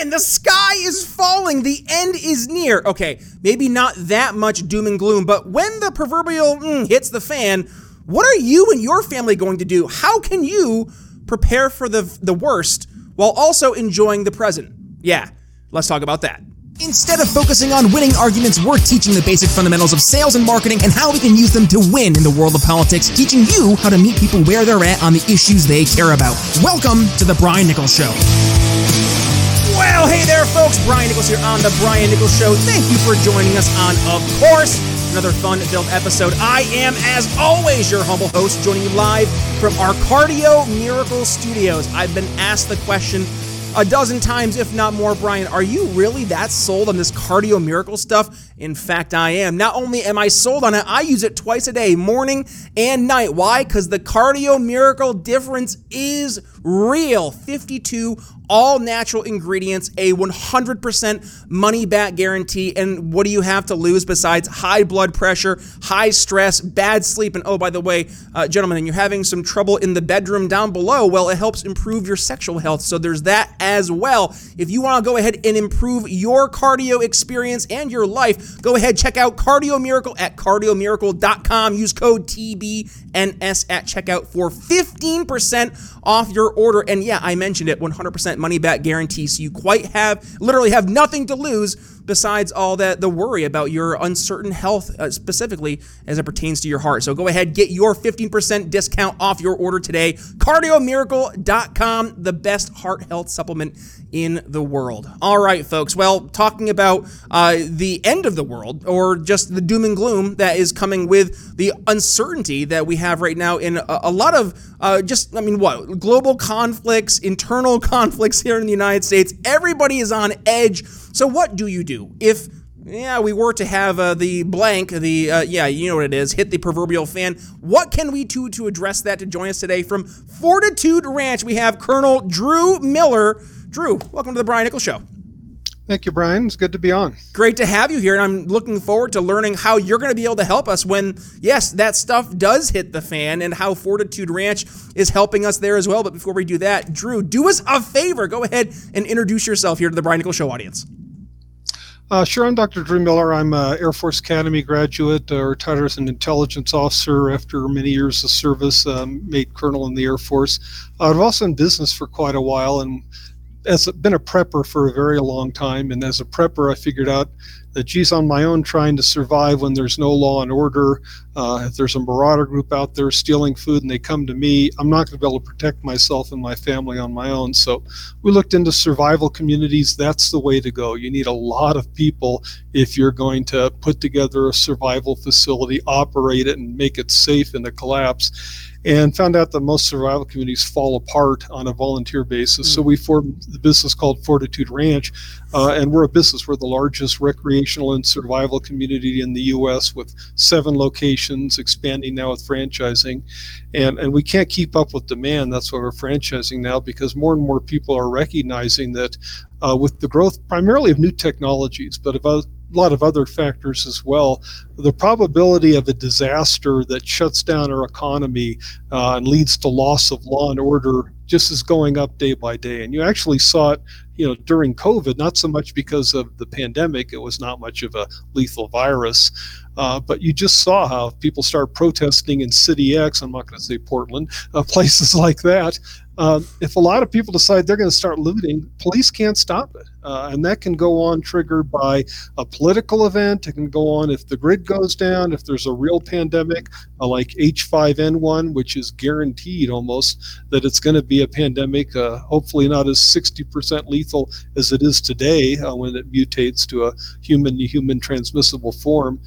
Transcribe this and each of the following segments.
Brian, the sky is falling. The end is near. Okay, maybe not that much doom and gloom, but when the proverbial mm, hits the fan, what are you and your family going to do? How can you prepare for the, the worst while also enjoying the present? Yeah, let's talk about that. Instead of focusing on winning arguments, we're teaching the basic fundamentals of sales and marketing and how we can use them to win in the world of politics, teaching you how to meet people where they're at on the issues they care about. Welcome to The Brian Nichols Show. Well, hey there, folks. Brian Nichols here on The Brian Nichols Show. Thank you for joining us on, of course, another fun filled episode. I am, as always, your humble host, joining you live from our Cardio Miracle Studios. I've been asked the question a dozen times, if not more, Brian. Are you really that sold on this cardio miracle stuff? In fact, I am. Not only am I sold on it, I use it twice a day, morning and night. Why? Because the cardio miracle difference is real. 52 all natural ingredients, a 100% money back guarantee. And what do you have to lose besides high blood pressure, high stress, bad sleep? And oh, by the way, uh, gentlemen, and you're having some trouble in the bedroom down below, well, it helps improve your sexual health. So there's that as well. If you want to go ahead and improve your cardio experience and your life, go ahead, check out Cardio Miracle at cardiomiracle.com. Use code TBNS at checkout for 15% off your order. And yeah, I mentioned it 100% money back guarantee. So you quite have, literally have nothing to lose besides all that the worry about your uncertain health, uh, specifically as it pertains to your heart. So go ahead, get your 15% discount off your order today. CardioMiracle.com, the best heart health supplement in the world. All right, folks. Well, talking about uh, the end of the world or just the doom and gloom that is coming with the uncertainty that we have right now in a, a lot of uh, just, I mean, what? Global conflicts, internal conflicts here in the United States. Everybody is on edge so what do you do if yeah, we were to have uh, the blank, the uh, yeah, you know what it is, hit the proverbial fan. What can we do to address that? To join us today from Fortitude Ranch, we have Colonel Drew Miller. Drew, welcome to the Brian Nichols Show. Thank you, Brian. It's good to be on. Great to have you here, and I'm looking forward to learning how you're going to be able to help us when, yes, that stuff does hit the fan, and how Fortitude Ranch is helping us there as well. But before we do that, Drew, do us a favor. Go ahead and introduce yourself here to the Brian Nichols Show audience. Uh, sure, I'm Dr. Drew Miller. I'm an Air Force Academy graduate, uh, retired as an intelligence officer after many years of service, um, made colonel in the Air Force. Uh, I've also been in business for quite a while and as been a prepper for a very long time. And as a prepper, I figured out that geez, on my own trying to survive when there's no law and order, uh, if there's a marauder group out there stealing food and they come to me, I'm not going to be able to protect myself and my family on my own. So we looked into survival communities. That's the way to go. You need a lot of people if you're going to put together a survival facility, operate it, and make it safe in a collapse and found out that most survival communities fall apart on a volunteer basis. Mm. So hmm. we formed the business called Fortitude Ranch, uh, and we're a business. We're the largest recreational and survival community in the U.S. with seven locations, expanding now with franchising, and and we can't keep up with demand. That's why we're franchising now because more and more people are recognizing that uh, with the growth primarily of new technologies, but about a lot of other factors as well. The probability of a disaster that shuts down our economy uh, and leads to loss of law and order just is going up day by day. And you actually saw it, you know, during COVID, not so much because of the pandemic; it was not much of a lethal virus. Uh, but you just saw how people start protesting in City X. I'm not going to say Portland, uh, places like that. Uh, if a lot of people decide they're going to start looting, police can't stop it. Uh, and that can go on triggered by a political event. It can go on if the grid goes down, if there's a real pandemic uh, like H5N1, which is guaranteed almost that it's going to be a pandemic, uh, hopefully not as 60% lethal as it is today uh, when it mutates to a human to human transmissible form.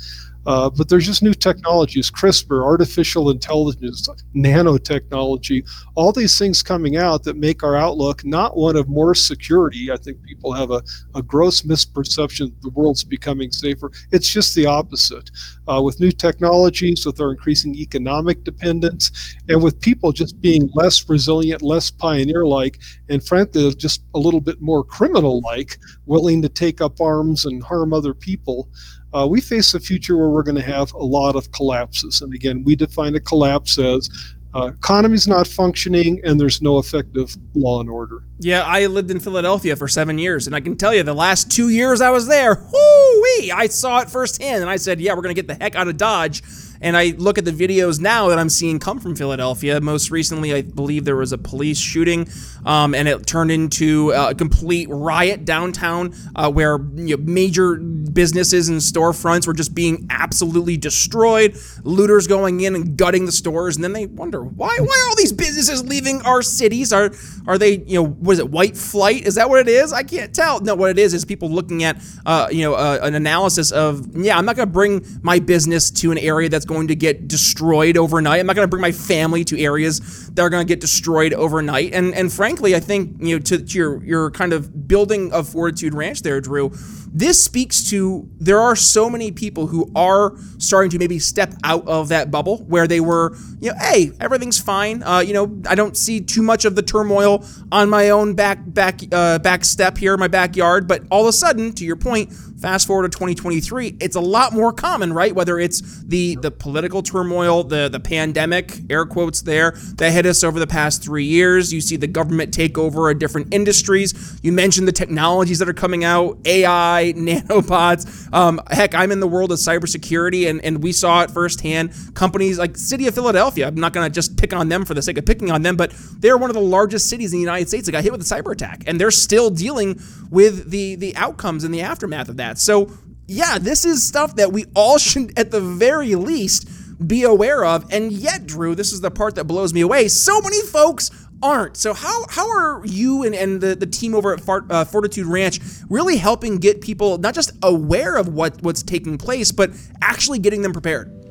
Uh, but there's just new technologies, CRISPR, artificial intelligence, nanotechnology, all these things coming out that make our outlook not one of more security. I think people have a, a gross misperception that the world's becoming safer. It's just the opposite. Uh, with new technologies, with our increasing economic dependence, and with people just being less resilient, less pioneer like, and frankly, just a little bit more criminal like, willing to take up arms and harm other people uh, we face a future where we're going to have a lot of collapses. And again, we define a collapse as Uh, economy's not functioning, and there's no effective law and order. Yeah, I lived in Philadelphia for seven years, and I can tell you the last two years I was there, whoo I saw it firsthand, and I said, yeah, we're going to get the heck out of Dodge and I look at the videos now that I'm seeing come from Philadelphia. Most recently, I believe there was a police shooting, um, and it turned into a complete riot downtown uh, where you know, major businesses and storefronts were just being absolutely destroyed. Looters going in and gutting the stores, and then they wonder why why are all these businesses leaving our cities? Are are they you know was it white flight? Is that what it is? I can't tell. No, what it is is people looking at uh, you know uh, an analysis of yeah, I'm not going to bring my business to an area that's going to get destroyed overnight. I'm not going to bring my family to areas that are going to get destroyed overnight. And and frankly, I think you know to, to your your kind of building of Fortitude Ranch there, Drew. This speaks to there are so many people who are starting to maybe step out of that bubble where they were, you know, hey, everything's fine. Uh, you know, I don't see too much of the turmoil on my own back back uh, back step here in my backyard. But all of a sudden, to your point, Fast forward to 2023, it's a lot more common, right? Whether it's the the political turmoil, the the pandemic, air quotes there, that hit us over the past three years. You see the government take over a different industries. You mentioned the technologies that are coming out, AI, nanobots. Um, heck, I'm in the world of cybersecurity, and and we saw it firsthand. Companies like City of Philadelphia. I'm not going to just pick on them for the sake of picking on them, but they're one of the largest cities in the United States that got hit with a cyber attack, and they're still dealing with the the outcomes and the aftermath of that that. So, yeah, this is stuff that we all should, at the very least, be aware of. And yet, Drew, this is the part that blows me away. So many folks aren't. So how how are you and, and the, the team over at Fort, uh, Fortitude Ranch really helping get people not just aware of what what's taking place, but actually getting them prepared?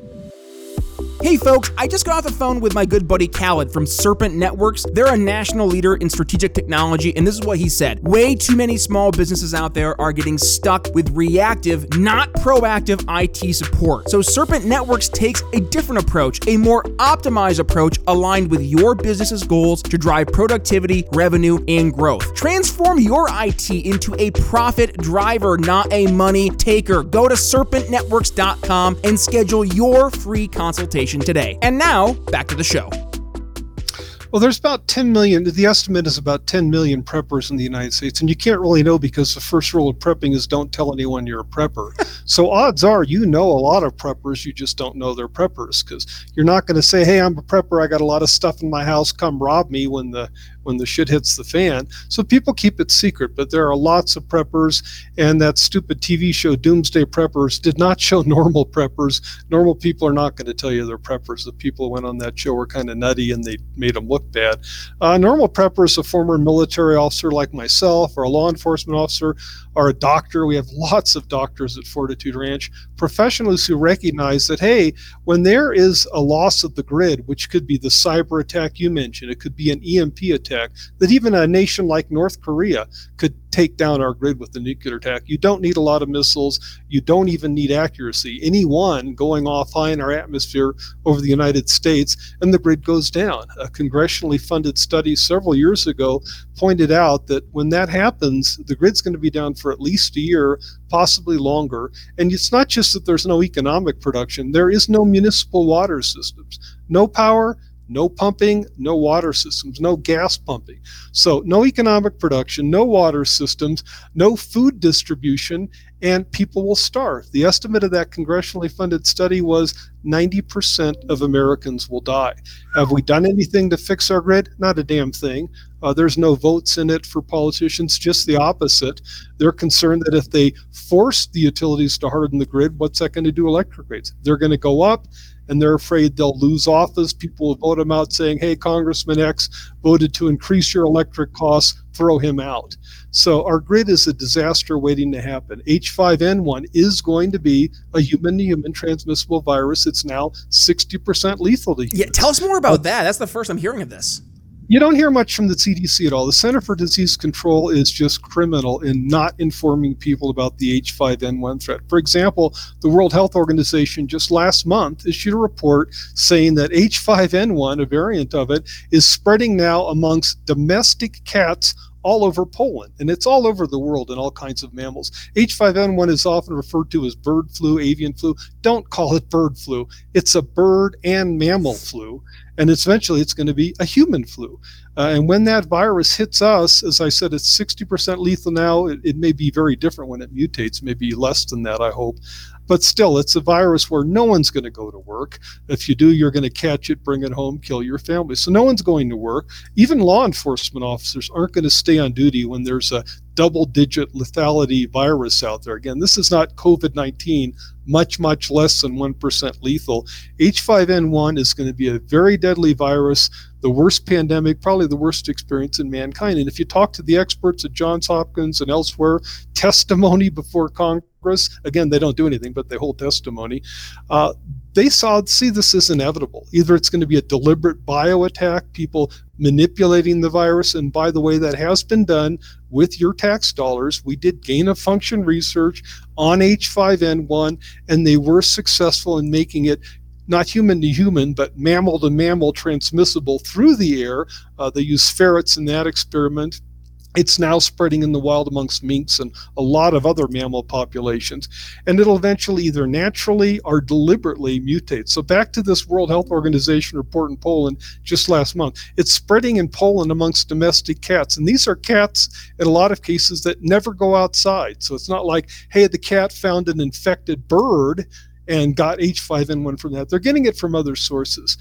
Hey folks, I just got off the phone with my good buddy Khaled from Serpent Networks. They're a national leader in strategic technology, and this is what he said. Way too many small businesses out there are getting stuck with reactive, not proactive IT support. So Serpent Networks takes a different approach, a more optimized approach aligned with your business's goals to drive productivity, revenue, and growth. Transform your IT into a profit driver, not a money taker. Go to serpentnetworks.com and schedule your free consultation today. And now, back to the show. Well, there's about 10 million. The estimate is about 10 million preppers in the United States, and you can't really know because the first rule of prepping is don't tell anyone you're a prepper. so odds are you know a lot of preppers, you just don't know they're preppers because you're not going to say, "Hey, I'm a prepper. I got a lot of stuff in my house. Come rob me." When the when the shit hits the fan. So people keep it secret, but there are lots of preppers, and that stupid TV show Doomsday Preppers did not show normal preppers. Normal people are not going to tell you they're preppers. The people who went on that show were kind of nutty and they made them look bad. Uh, normal preppers, a former military officer like myself, or a law enforcement officer, or a doctor. We have lots of doctors at Fortitude Ranch, professionals who recognize that, hey, when there is a loss of the grid, which could be the cyber attack you mentioned, it could be an EMP attack attack that even a nation like North Korea could take down our grid with the nuclear attack. You don't need a lot of missiles. You don't even need accuracy. Any one going off high in our atmosphere over the United States, and the grid goes down. A congressionally funded study several years ago pointed out that when that happens, the grid's going to be down for at least a year, possibly longer. And it's not just that there's no economic production, there is no municipal water systems, no power no pumping, no water systems, no gas pumping. So, no economic production, no water systems, no food distribution, and people will starve. The estimate of that congressionally funded study was 90% of Americans will die. Have we done anything to fix our grid? Not a damn thing. Uh, there's no votes in it for politicians, just the opposite. They're concerned that if they force the utilities to harden the grid, what's that going to do electric rates? They're going to go up and they're afraid they'll lose office. People will vote them out saying, hey, Congressman X voted to increase your electric costs, throw him out. So our grid is a disaster waiting to happen. H5N1 is going to be a human to human transmissible virus. It's now 60% lethal to humans. Yeah, tell us more about that. That's the first I'm hearing of this you don't hear much from the CDC at all. The Center for Disease Control is just criminal in not informing people about the H5N1 threat. For example, the World Health Organization just last month issued a report saying that H5N1, a variant of it, is spreading now amongst domestic cats all over Poland, and it's all over the world in all kinds of mammals. H5N1 is often referred to as bird flu, avian flu. Don't call it bird flu. It's a bird and mammal flu and it's eventually it's going to be a human flu. Uh, and when that virus hits us, as I said, it's 60% lethal now. It, it, may be very different when it mutates, maybe less than that, I hope. But still, it's a virus where no one's going to go to work. If you do, you're going to catch it, bring it home, kill your family. So no one's going to work. Even law enforcement officers aren't going to stay on duty when there's a double digit lethality virus out there. Again, this is not COVID 19, much, much less than 1% lethal. H5N1 is going to be a very deadly virus, the worst pandemic, probably the worst experience in mankind. And if you talk to the experts at Johns Hopkins and elsewhere, testimony before Congress, again, they don't do anything, but they hold testimony. Uh, they saw see this as inevitable. Either it's going to be a deliberate bio attack, people manipulating the virus, and by the way, that has been done with your tax dollars. We did gain of function research on H5N1, and they were successful in making it not human to human, but mammal to mammal transmissible through the air. Uh, they used ferrets in that experiment it's now spreading in the wild amongst minks and a lot of other mammal populations. And it'll eventually either naturally or deliberately mutate. So, back to this World Health Organization report in Poland just last month. It's spreading in Poland amongst domestic cats. And these are cats, in a lot of cases, that never go outside. So, it's not like, hey, the cat found an infected bird and got H5N1 from that. They're getting it from other sources.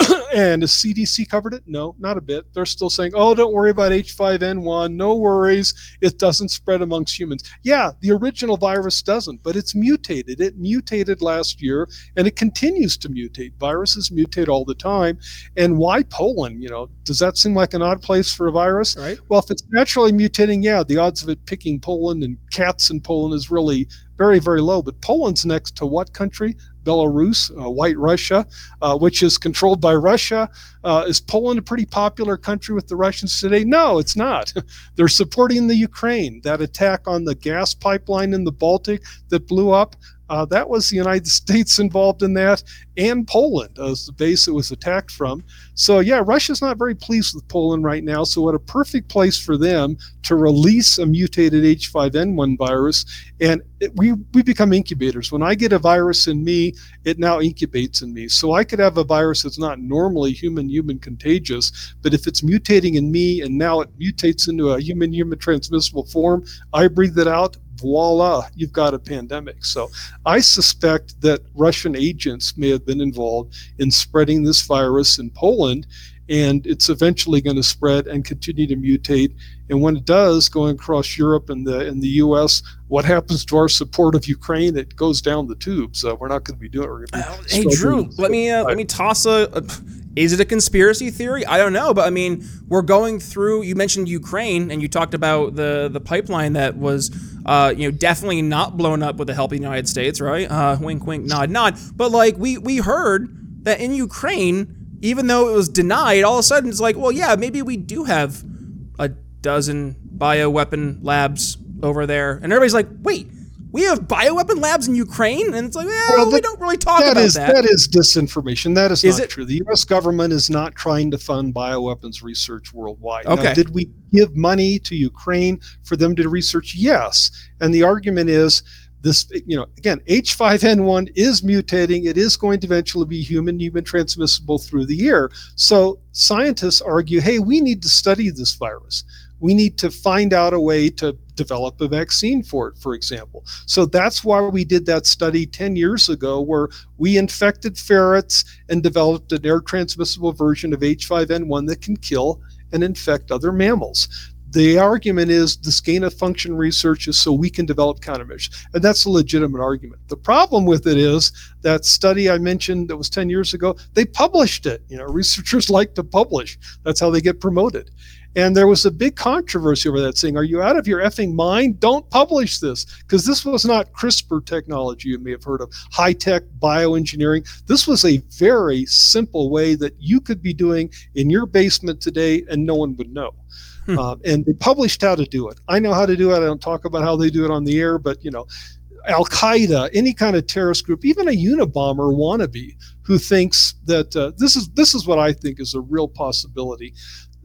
and has CDC covered it? No, not a bit. They're still saying, oh, don't worry about H5N1. No worries. It doesn't spread amongst humans. Yeah, the original virus doesn't, but it's mutated. It mutated last year and it continues to mutate. Viruses mutate all the time. And why Poland? You know, does that seem like an odd place for a virus? Right. Well, if it's naturally mutating, yeah, the odds of it picking Poland and cats in Poland is really very, very low. But Poland's next to what country? Belarus, uh, White Russia, uh, which is controlled by Russia. Uh, is Poland a pretty popular country with the Russians today? No, it's not. They're supporting the Ukraine. That attack on the gas pipeline in the Baltic that blew up, uh, that was the United States involved in that, and Poland as the base it was attacked from. So, yeah, Russia's not very pleased with Poland right now. So, what a perfect place for them to release a mutated H5N1 virus. And it, we, we become incubators. When I get a virus in me, it now incubates in me. So, I could have a virus that's not normally human human contagious, but if it's mutating in me and now it mutates into a human human transmissible form, I breathe it out, voila, you've got a pandemic. So I suspect that Russian agents may have been involved in spreading this virus in Poland, and it's eventually going to spread and continue to mutate. And when it does, going across Europe and the in the U.S., what happens to our support of Ukraine? It goes down the tubes. Uh, we're not going to be doing. it. Uh, hey, Drew, let me uh, let me toss a, a is it a conspiracy theory? I don't know, but I mean, we're going through. You mentioned Ukraine, and you talked about the the pipeline that was, uh, you know, definitely not blown up with the help of the United States, right? Uh, wink, wink, nod, nod. But like we we heard that in Ukraine, even though it was denied, all of a sudden it's like, well, yeah, maybe we do have a dozen bioweapon labs over there, and everybody's like, wait, we have bioweapon labs in Ukraine, and it's like, well, well we don't really talk that about is, that. That is disinformation. That is, is not it? true. The U.S. government is not trying to fund bioweapons research worldwide. Okay. Now, did we give money to Ukraine for them to research? Yes. And the argument is this, you know, again, H5N1 is mutating. It is going to eventually be human, human transmissible through the air. So scientists argue, hey, we need to study this virus we need to find out a way to develop a vaccine for it, for example. So that's why we did that study 10 years ago where we infected ferrets and developed an air transmissible version of H5N1 that can kill and infect other mammals. The argument is this gain of function research is so we can develop countermeasures. And that's a legitimate argument. The problem with it is that study I mentioned that was 10 years ago, they published it. You know, researchers like to publish. That's how they get promoted. And there was a big controversy over that, saying, Are you out of your effing mind? Don't publish this. Because this was not CRISPR technology you may have heard of, high tech bioengineering. This was a very simple way that you could be doing in your basement today and no one would know. Hmm. Uh, and they published how to do it. I know how to do it. I don't talk about how they do it on the air, but you know, Al Qaeda, any kind of terrorist group, even a Unabomber wannabe who thinks that uh, this is this is what I think is a real possibility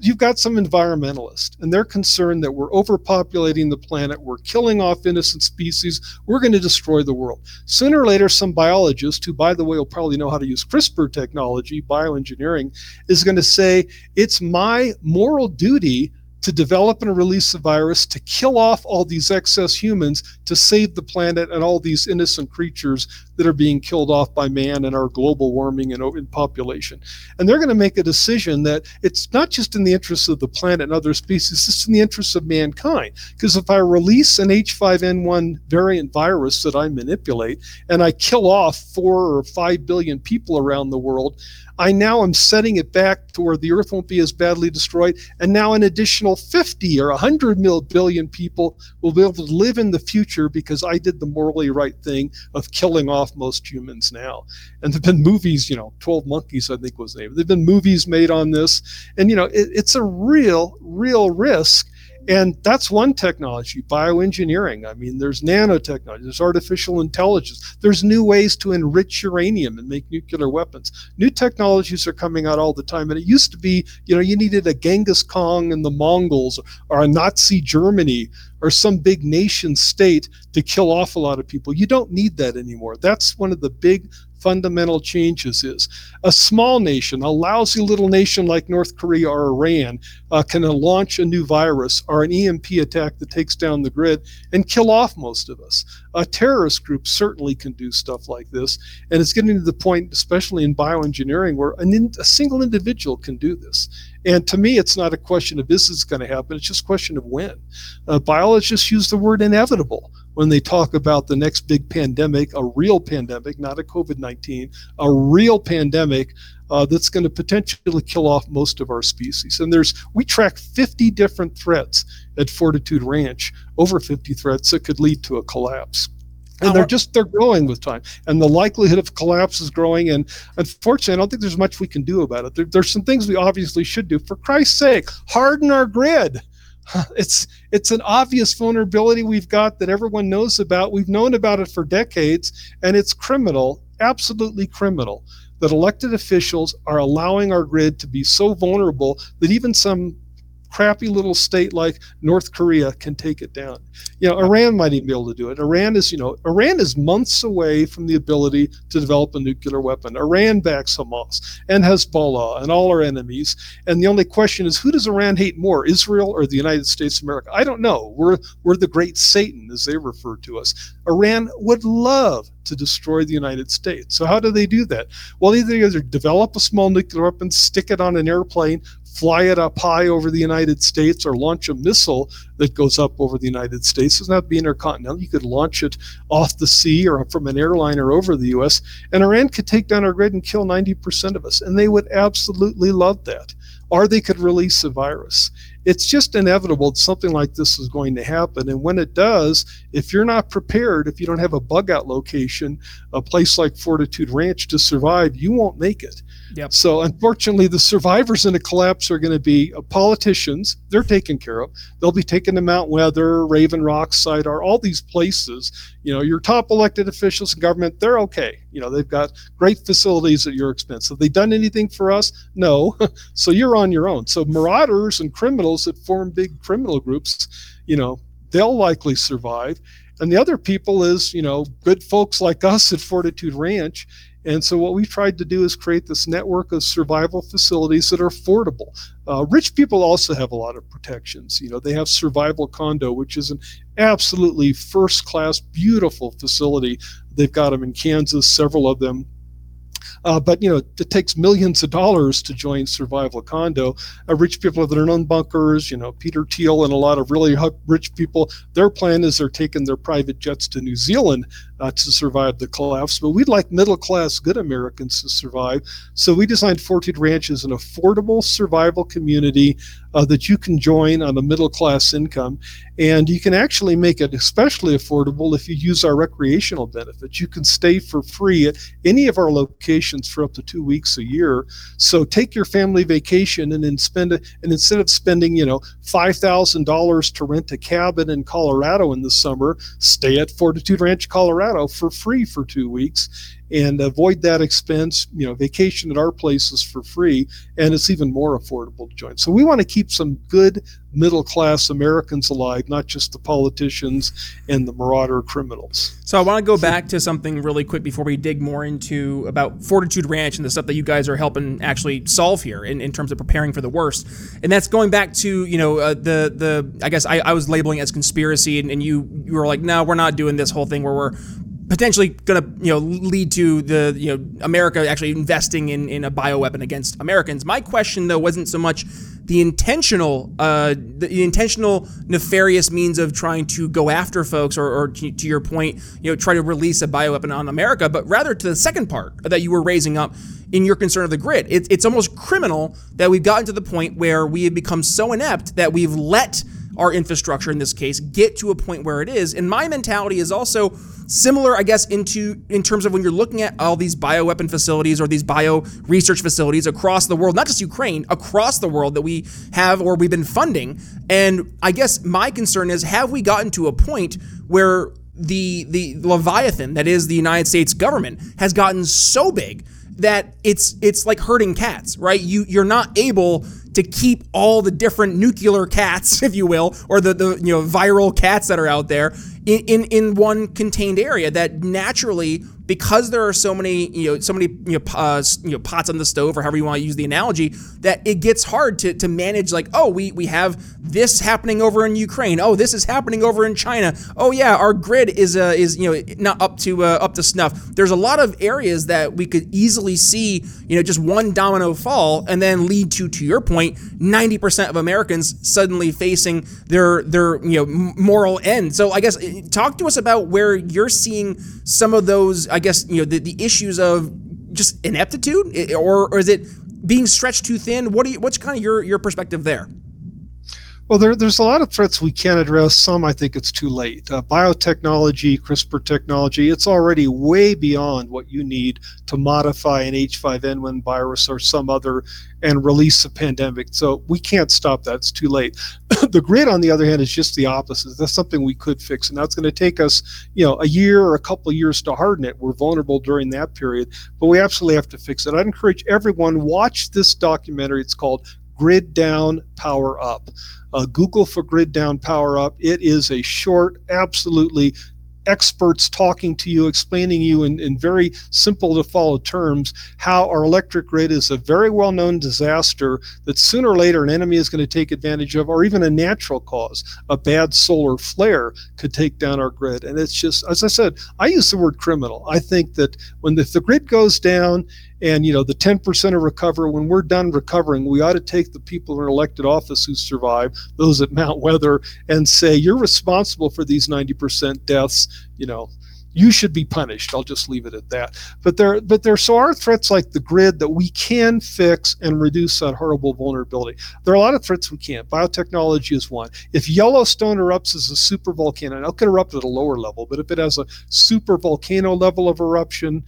you've got some environmentalists, and they're concerned that we're overpopulating the planet, we're killing off innocent species, we're going to destroy the world. Sooner or later, some biologist, who, by the way, will probably know how to use CRISPR technology, bioengineering, is going to say, it's my moral duty to develop and release a virus to kill off all these excess humans to save the planet and all these innocent creatures that are being killed off by man and our global warming and, population. And they're going to make a decision that it's not just in the interests of the planet and other species, it's in the interests of mankind. Because if I release an H5N1 variant virus that I manipulate and I kill off four or five billion people around the world, I now am setting it back to where the Earth won't be as badly destroyed. And now an additional 50 or 100 mil billion people will be able to live in the future because I did the morally right thing of killing off most humans now. And there've been movies, you know, 12 Monkeys, I think was the name. There've been movies made on this. And, you know, it, it's a real, real risk and that's one technology, bioengineering. I mean, there's nanotechnology, there's artificial intelligence, there's new ways to enrich uranium and make nuclear weapons. New technologies are coming out all the time. And it used to be, you know, you needed a Genghis Khan and the Mongols or a Nazi Germany or some big nation state to kill off a lot of people. You don't need that anymore. That's one of the big fundamental changes is a small nation, a lousy little nation like North Korea or Iran, uh, can launch a new virus or an EMP attack that takes down the grid and kill off most of us. A terrorist group certainly can do stuff like this, and it's getting to the point, especially in bioengineering, where in, a single individual can do this. And to me, it's not a question of this is going to happen, it's just a question of when. Uh, biologists use the word inevitable when they talk about the next big pandemic, a real pandemic, not a COVID 19, a real pandemic uh, that's going to potentially kill off most of our species. And there's, we track 50 different threats at Fortitude Ranch, over 50 threats that could lead to a collapse. And they're just they're growing with time. And the likelihood of collapse is growing and unfortunately i don't think there's much we can do about it. There, there's some things we obviously should do. For christ's sake harden our grid it's it's an obvious vulnerability we've got that everyone knows about. We've known about it for decades, and it's criminal, absolutely criminal, that elected officials are allowing our grid to be so vulnerable that even some crappy little state like North Korea can take it down. You know, Iran might even be able to do it. Iran is, you know, Iran is months away from the ability to develop a nuclear weapon. Iran backs Hamas and Hezbollah and all our enemies. And the only question is, who does Iran hate more, Israel or the United States of America? I don't know. We're we're the great Satan, as they refer to us. Iran would love to destroy the United States. So how do they do that? Well, either either develop a small nuclear weapon, stick it on an airplane, fly it up high over the United States or launch a missile that goes up over the United States. It doesn't have to be intercontinental. You could launch it off the sea or from an airliner over the U.S. And Iran could take down our grid and kill 90% of us. And they would absolutely love that. Or they could release a virus. It's just inevitable that something like this is going to happen. And when it does, if you're not prepared, if you don't have a bug out location, a place like Fortitude Ranch to survive, you won't make it. Yep. So unfortunately, the survivors in a collapse are going to be uh, politicians. They're taken care of. They'll be taken to Mount Weather, Raven Rock, Sidar, all these places. You know, your top elected officials in government, they're okay. You know, they've got great facilities at your expense. Have they done anything for us? No. so you're on your own. So marauders and criminals that form big criminal groups, you know, they'll likely survive. And the other people is, you know, good folks like us at Fortitude Ranch and so, what we've tried to do is create this network of survival facilities that are affordable. Uh, rich people also have a lot of protections. You know, they have Survival Condo, which is an absolutely first class, beautiful facility. They've got them in Kansas, several of them uh, but you know, it takes millions of dollars to join Survival Condo. Uh, rich people have their own bunkers. You know, Peter Thiel and a lot of really rich people. Their plan is they're taking their private jets to New Zealand uh, to survive the collapse. But we'd like middle class, good Americans to survive. So we designed Fortitude Ranch as an affordable survival community uh, that you can join on a middle class income. And you can actually make it especially affordable if you use our recreational benefits. You can stay for free at any of our locations for up to two weeks a year. So take your family vacation and then spend it. And instead of spending, you know, $5,000 to rent a cabin in Colorado in the summer, stay at Fortitude Ranch, Colorado for free for two weeks and avoid that expense. You know, vacation at our places for free, and it's even more affordable to join. So we want to keep some good middle class Americans alive, not just the politicians and the marauder criminals. So I want to go back to something really quick before we dig more into about Fortitude Ranch and the stuff that you guys are helping actually solve here in, in terms of preparing for the worst. And that's going back to, you know, uh, the, the, I guess I, I was labeling as conspiracy and, and you, you were like, no, we're not doing this whole thing where we're potentially going to you know lead to the you know America actually investing in in a bioweapon against Americans. My question though wasn't so much the intentional uh, the intentional nefarious means of trying to go after folks or, or to, to, your point you know try to release a bioweapon on America, but rather to the second part that you were raising up in your concern of the grid. It, it's almost criminal that we've gotten to the point where we have become so inept that we've let our infrastructure in this case get to a point where it is. And my mentality is also similar, I guess, into in terms of when you're looking at all these bioweapon facilities or these bio research facilities across the world, not just Ukraine, across the world that we have or we've been funding. And I guess my concern is have we gotten to a point where the the leviathan that is the United States government has gotten so big that it's it's like herding cats, right? You you're not able to keep all the different nuclear cats, if you will, or the, the you know viral cats that are out there in, in, in one contained area that naturally because there are so many, you know, so many, you know, uh, you know, pots on the stove, or however you want to use the analogy, that it gets hard to, to manage. Like, oh, we we have this happening over in Ukraine. Oh, this is happening over in China. Oh, yeah, our grid is uh, is you know not up to uh, up to snuff. There's a lot of areas that we could easily see, you know, just one domino fall and then lead to, to your point, 90% of Americans suddenly facing their their you know moral end. So I guess eh, talk to us about where you're seeing some of those. I guess you know the, the issues of just ineptitude, or, or is it being stretched too thin? What do you, what's kind of your your perspective there? Well, there, there's a lot of threats we can address. Some I think it's too late. Uh, biotechnology, CRISPR technology, it's already way beyond what you need to modify an H5N1 virus or some other and release a pandemic. So we can't stop that. It's too late. the grid, on the other hand, is just the opposite. That's something we could fix, and that's going to take us, you know, a year or a couple of years to harden it. We're vulnerable during that period, but we absolutely have to fix it. I'd encourage everyone watch this documentary. It's called Grid Down, Power Up. Uh, Google for Grid Down, Power Up. It is a short, absolutely experts talking to you, explaining you in, in very simple to follow terms how our electric grid is a very well known disaster that sooner or later an enemy is going to take advantage of, or even a natural cause. A bad solar flare could take down our grid. And it's just, as I said, I use the word criminal. I think that when the, the grid goes down and you know the 10% of recover when we're done recovering we ought to take the people in elected office who survive those at mount weather and say you're responsible for these 90% deaths. You know you should be punished. I'll just leave it at that. But there but there so are threats like the grid that we can fix and reduce that horrible vulnerability. There are a lot of threats we can't. Biotechnology is one. If yellowstone erupts as a super volcano now it can erupt at a lower level but if it has a super volcano level of eruption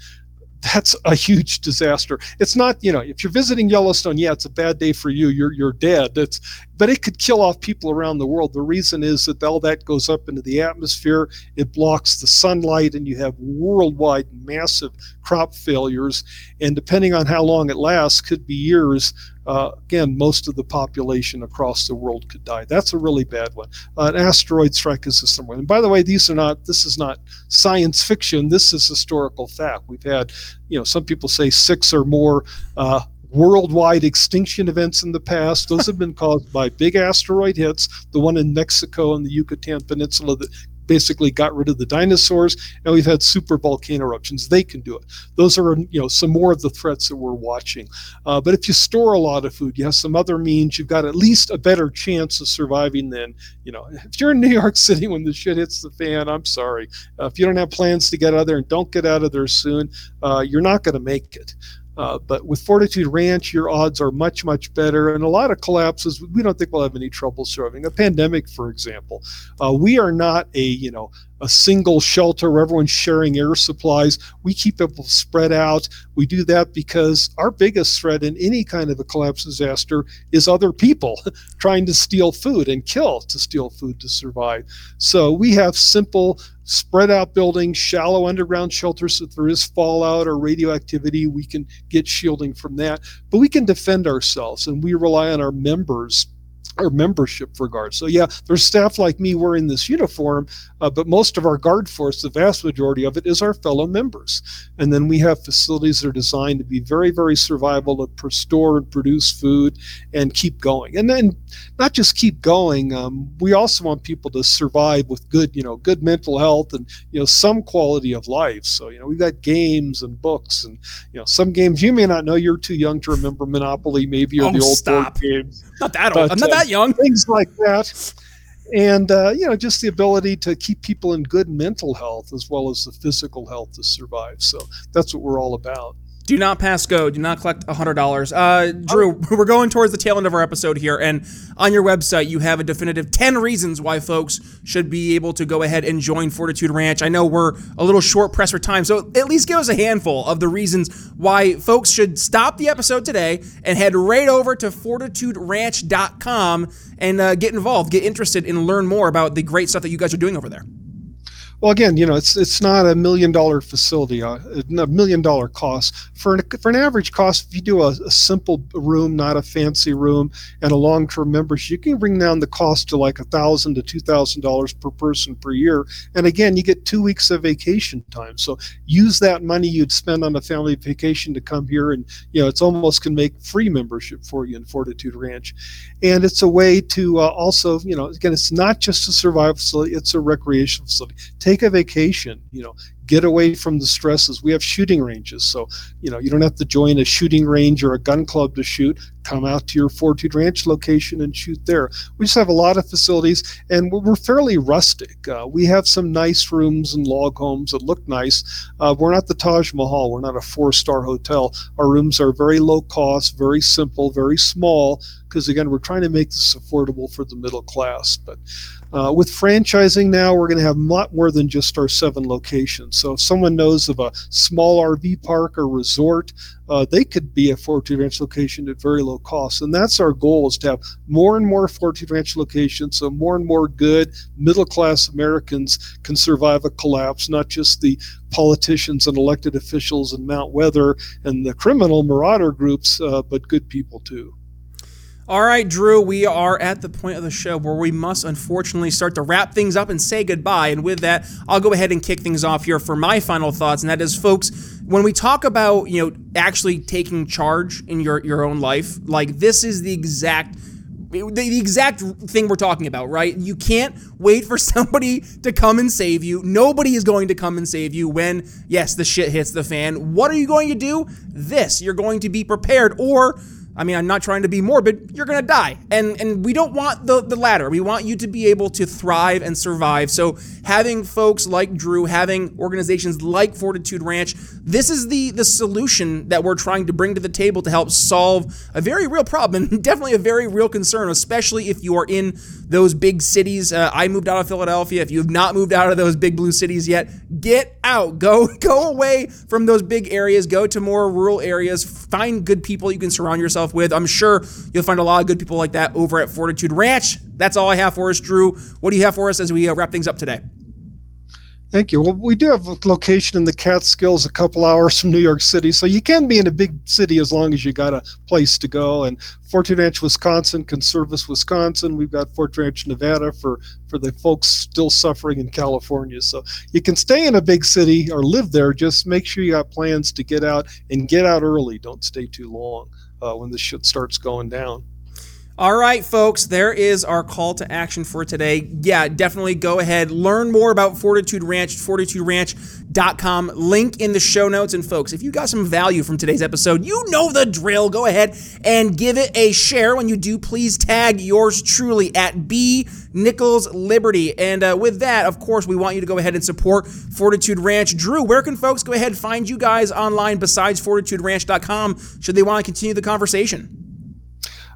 that's a huge disaster. It's not, you know, if you're visiting Yellowstone, yeah, it's a bad day for you. You're you're dead. It's but it could kill off people around the world. The reason is that all that goes up into the atmosphere. It blocks the sunlight, and you have worldwide massive crop failures. And depending on how long it lasts, could be years. Uh, again, most of the population across the world could die. That's a really bad one. Uh, an asteroid strike is a similar. And by the way, these are not. This is not science fiction. This is historical fact. We've had, you know, some people say six or more uh, worldwide extinction events in the past. Those have been caused by big asteroid hits, the one in Mexico and the Yucatan Peninsula that basically got rid of the dinosaurs, and we've had super volcano eruptions. They can do it. Those are you know some more of the threats that we're watching. Uh, but if you store a lot of food, you have some other means. You've got at least a better chance of surviving than you know. If you're in New York City when the shit hits the fan, I'm sorry. Uh, if you don't have plans to get out of there and don't get out of there soon, uh, you're not going to make it. Uh, but with Fortitude Ranch, your odds are much, much better. And a lot of collapses, we don't think we'll have any trouble surviving. A pandemic, for example, uh, we are not a you know a single shelter where everyone's sharing air supplies. We keep people spread out. We do that because our biggest threat in any kind of a collapse disaster is other people trying to steal food and kill to steal food to survive. So we have simple spread out buildings, shallow underground shelters. If there is fallout or radioactivity, we can get shielding from that. But we can defend ourselves, and we rely on our members our membership for guards. So yeah, there's staff like me wearing this uniform, uh, but most of our guard force, the vast majority of it, is our fellow members. And then we have facilities that are designed to be very, very survival to store and produce food and keep going. And then not just keep going, um, we also want people to survive with good, you know, good mental health and you know some quality of life. So you know we've got games and books and you know some games you may not know. You're too young to remember Monopoly, maybe or oh, the old stop. board games. Not that old. But, I'm not uh, young. Things like that. And uh, you know, just the ability to keep people in good mental health as well as the physical health to survive. So that's what we're all about. Do not pass go. Do not collect $100. Uh, Drew, we're going towards the tail end of our episode here, and on your website, you have a definitive 10 reasons why folks should be able to go ahead and join Fortitude Ranch. I know we're a little short press for time, so at least give us a handful of the reasons why folks should stop the episode today and head right over to fortituderanch.com and uh, get involved, get interested, and learn more about the great stuff that you guys are doing over there. Well, again, you know, it's it's not a million dollar facility, uh, a million dollar cost for an, for an average cost. If you do a, a simple room, not a fancy room, and a long term membership, you can bring down the cost to like a thousand to two thousand dollars per person per year. And again, you get two weeks of vacation time. So use that money you'd spend on a family vacation to come here, and you know, it's almost can make free membership for you in Fortitude Ranch. And it's a way to uh, also, you know, again, it's not just a survival facility; it's a recreation facility. Take take a vacation, you know, get away from the stresses. We have shooting ranges, so you know you don't have to join a shooting range or a gun club to shoot. Come out to your Fortitude Ranch location and shoot there. We just have a lot of facilities, and we're fairly rustic. Uh, we have some nice rooms and log homes that look nice. Uh, we're not the Taj Mahal. We're not a four-star hotel. Our rooms are very low cost, very simple, very small. Because again, we're trying to make this affordable for the middle class. But uh, with franchising now, we're going to have a lot more than just our seven locations. So if someone knows of a small RV park or resort, uh, they could be a Fortitude Ranch location at very low cost. And that's our goal is to have more and more Fortitude Ranch locations so more and more good middle class Americans can survive a collapse, not just the politicians and elected officials and Mount Weather and the criminal marauder groups, uh, but good people too. All right, Drew, we are at the point of the show where we must unfortunately start to wrap things up and say goodbye. And with that, I'll go ahead and kick things off here for my final thoughts. And that is, folks, when we talk about, you know, actually taking charge in your, your own life, like this is the exact the, exact thing we're talking about, right? You can't wait for somebody to come and save you. Nobody is going to come and save you when, yes, the shit hits the fan. What are you going to do? This. You're going to be prepared or I mean, I'm not trying to be morbid. You're gonna die, and and we don't want the the latter. We want you to be able to thrive and survive. So having folks like Drew, having organizations like Fortitude Ranch, this is the the solution that we're trying to bring to the table to help solve a very real problem and definitely a very real concern, especially if you are in those big cities. Uh, I moved out of Philadelphia. If you have not moved out of those big blue cities yet, get out. Go go away from those big areas. Go to more rural areas. Find good people you can surround yourself yourself with. I'm sure you'll find a lot of good people like that over at Fortitude Ranch. That's all I have for us, Drew. What do you have for us as we uh, wrap things up today? Thank you. Well, we do have a location in the Catskills, a couple hours from New York City, so you can be in a big city as long as you got a place to go. And Fort Ranch, Wisconsin can service Wisconsin. We've got Fort Ranch, Nevada for for the folks still suffering in California. So you can stay in a big city or live there. Just make sure you got plans to get out and get out early. Don't stay too long uh, when the shit starts going down. All right, folks, there is our call to action for today. Yeah, definitely go ahead, learn more about Fortitude Ranch, fortituderanch.com, link in the show notes. And, folks, if you got some value from today's episode, you know the drill. Go ahead and give it a share. When you do, please tag yours truly at B Nichols Liberty. And uh, with that, of course, we want you to go ahead and support Fortitude Ranch. Drew, where can folks go ahead and find you guys online besides fortituderanch.com should they want to continue the conversation?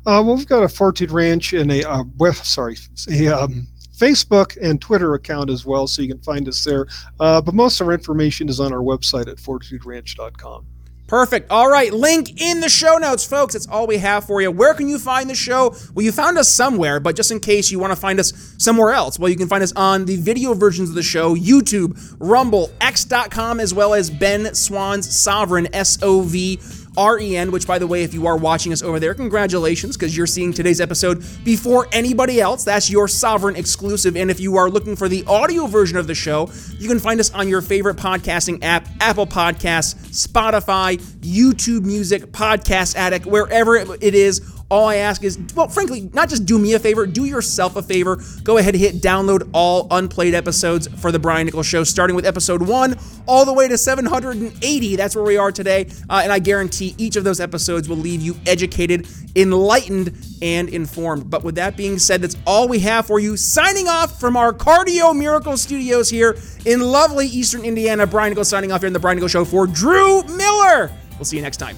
Uh, well, we've got a Fortitude Ranch and a uh, well, sorry, a um, Facebook and Twitter account as well, so you can find us there. Uh, but most of our information is on our website at fortituderanch.com. Perfect. All right, link in the show notes, folks. That's all we have for you. Where can you find the show? Well, you found us somewhere, but just in case you want to find us somewhere else, well, you can find us on the video versions of the show, YouTube, Rumble, X.com, as well as Ben Swann's Sovren, S O V REN, which, by the way, if you are watching us over there, congratulations, because you're seeing today's episode before anybody else. That's your Sovren exclusive. And if you are looking for the audio version of the show, you can find us on your favorite podcasting app Apple Podcasts, Spotify, YouTube Music, Podcast Addict, wherever it is all I ask is, well, frankly, not just do me a favor, do yourself a favor. Go ahead and hit download all unplayed episodes for The Brian Nichols Show, starting with episode one all the way to 780. That's where we are today. Uh, and I guarantee each of those episodes will leave you educated, enlightened, and informed. But with that being said, that's all we have for you. Signing off from our Cardio Miracle Studios here in lovely Eastern Indiana. Brian Nichols signing off here in The Brian Nichols Show for Drew Miller. We'll see you next time.